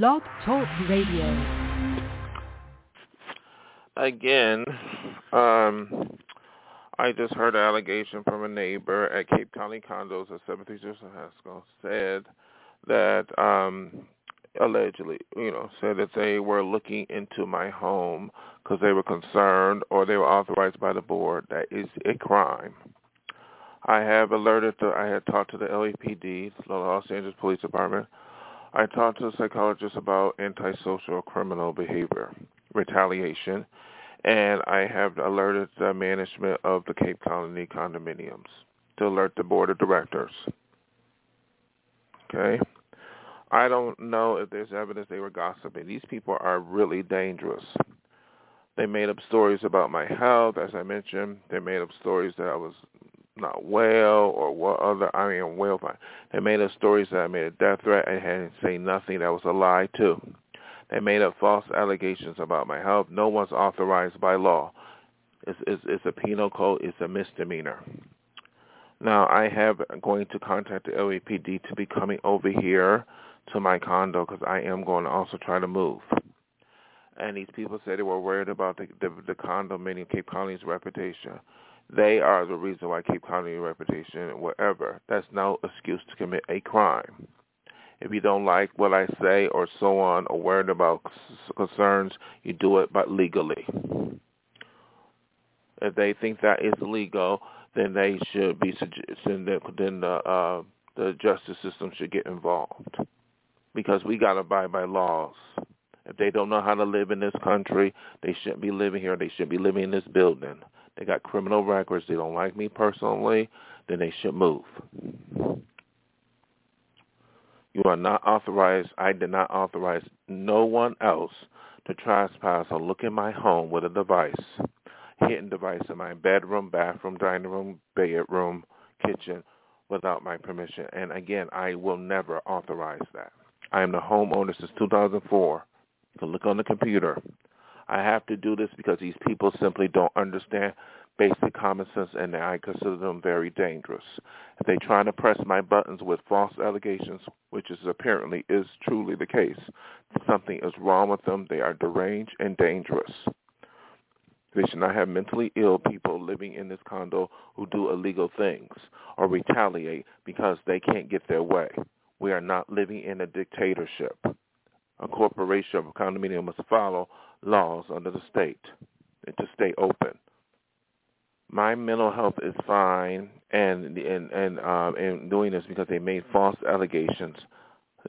Blog Talk Radio. Again, um, I just heard an allegation from a neighbor at Cape Colony Condos at 736 Haskell said that um, allegedly, you know, said that they were looking into my home because they were concerned or they were authorized by the board. That is a crime. I have alerted the, I had talked to the LAPD, the Los Angeles Police Department. I talked to a psychologist about antisocial criminal behavior, retaliation, and I have alerted the management of the Cape Colony condominiums to alert the board of directors. Okay? I don't know if there's evidence they were gossiping. These people are really dangerous. They made up stories about my health, as I mentioned. They made up stories that I was not well or what other I mean well. They made up stories that I made a death threat and hadn't say nothing that was a lie too. They made up false allegations about my health. No one's authorized by law. It's, it's, it's a penal code. It's a misdemeanor. Now I have going to contact the LAPD to be coming over here to my condo because I am going to also try to move. And these people said they were worried about the, the, the condominium Cape Colony's reputation. They are the reason why keep Cape Colony reputation, whatever. That's no excuse to commit a crime. If you don't like what I say or so on or worried about concerns, you do it but legally. If they think that is legal, then they should be then the, then the uh, the justice system should get involved because we got to abide by laws. If they don't know how to live in this country, they shouldn't be living here. They should be living in this building. They got criminal records. They don't like me personally. Then they should move. You are not authorized. I did not authorize no one else to trespass or look in my home with a device, hidden device in my bedroom, bathroom, dining room, bedroom, kitchen, without my permission. And again, I will never authorize that. I am the homeowner since 2004. You can look on the computer. I have to do this because these people simply don't understand basic common sense and I consider them very dangerous. If they try to press my buttons with false allegations, which is apparently is truly the case, something is wrong with them. They are deranged and dangerous. They should not have mentally ill people living in this condo who do illegal things or retaliate because they can't get their way. We are not living in a dictatorship. A corporation or condominium must follow laws under the state to stay open. My mental health is fine, and and and and doing this because they made false allegations,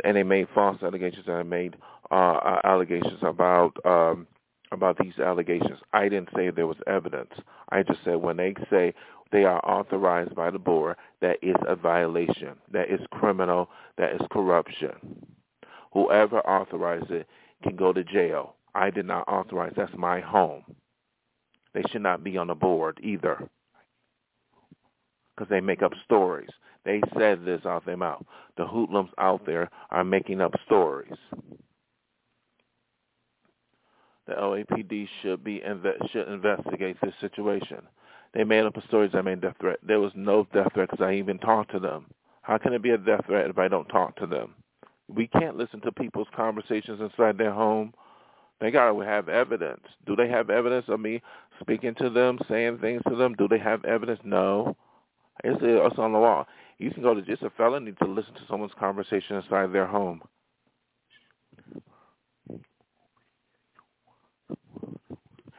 and they made false allegations, and I made uh, allegations about um, about these allegations. I didn't say there was evidence. I just said when they say they are authorized by the board, that is a violation. That is criminal. That is corruption. Whoever authorized it can go to jail. I did not authorize. That's my home. They should not be on the board either because they make up stories. They said this out their mouth. The hoodlums out there are making up stories. The LAPD should be should investigate this situation. They made up stories that I made death threat. There was no death threat because I even talked to them. How can it be a death threat if I don't talk to them? We can't listen to people's conversations inside their home. They got to have evidence. Do they have evidence of me speaking to them, saying things to them? Do they have evidence? No. It's, it's on the law. You can go to just a felony to listen to someone's conversation inside their home.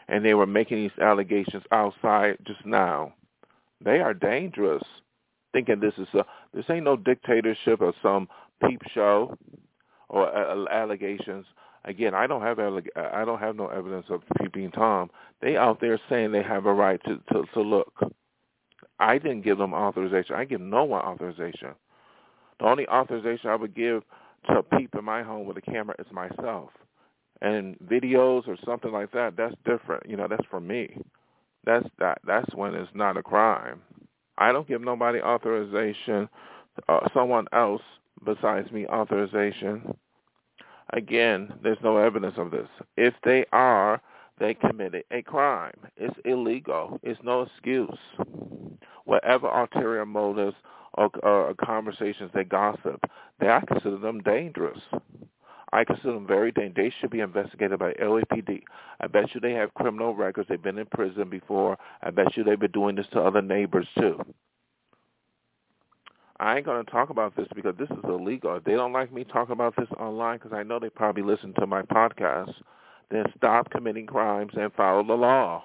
And they were making these allegations outside just now. They are dangerous. Thinking this is a this ain't no dictatorship or some peep show or uh, allegations. Again, I don't have I don't have no evidence of peeping tom. They out there saying they have a right to to, to look. I didn't give them authorization. I give no one authorization. The only authorization I would give to peep in my home with a camera is myself. And videos or something like that, that's different. You know, that's for me. That's that. That's when it's not a crime. I don't give nobody authorization, uh, someone else besides me authorization. Again, there's no evidence of this. If they are, they committed a crime. It's illegal. It's no excuse. Whatever ulterior motives or, or conversations they gossip, they I consider them dangerous. I consider them very dangerous. They should be investigated by LAPD. I bet you they have criminal records. They've been in prison before. I bet you they've been doing this to other neighbors too. I ain't going to talk about this because this is illegal. If they don't like me talking about this online because I know they probably listen to my podcast, then stop committing crimes and follow the law.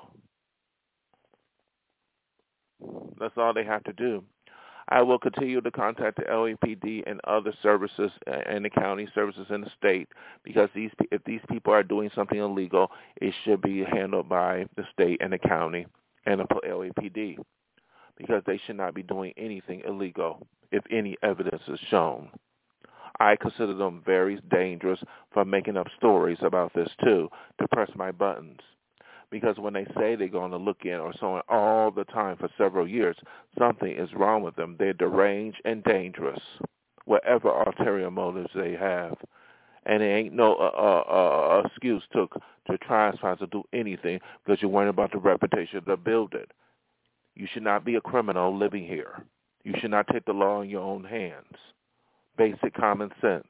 That's all they have to do. I will continue to contact the LAPD and other services uh, and the county services in the state because these if these people are doing something illegal, it should be handled by the state and the county and the LAPD because they should not be doing anything illegal if any evidence is shown. I consider them very dangerous for making up stories about this too to press my buttons because when they say they're going to look in or so on all the time for several years, something is wrong with them. They're deranged and dangerous, whatever ulterior motives they have. And there ain't no uh, uh, uh, excuse to to trespass or do anything because you're worrying about the reputation of the building. You should not be a criminal living here. You should not take the law in your own hands. Basic common sense.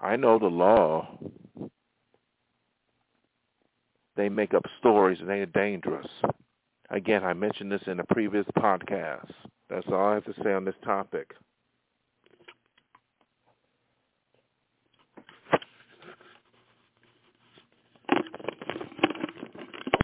I know the law they make up stories and they are dangerous. Again, I mentioned this in a previous podcast. That's all I have to say on this topic.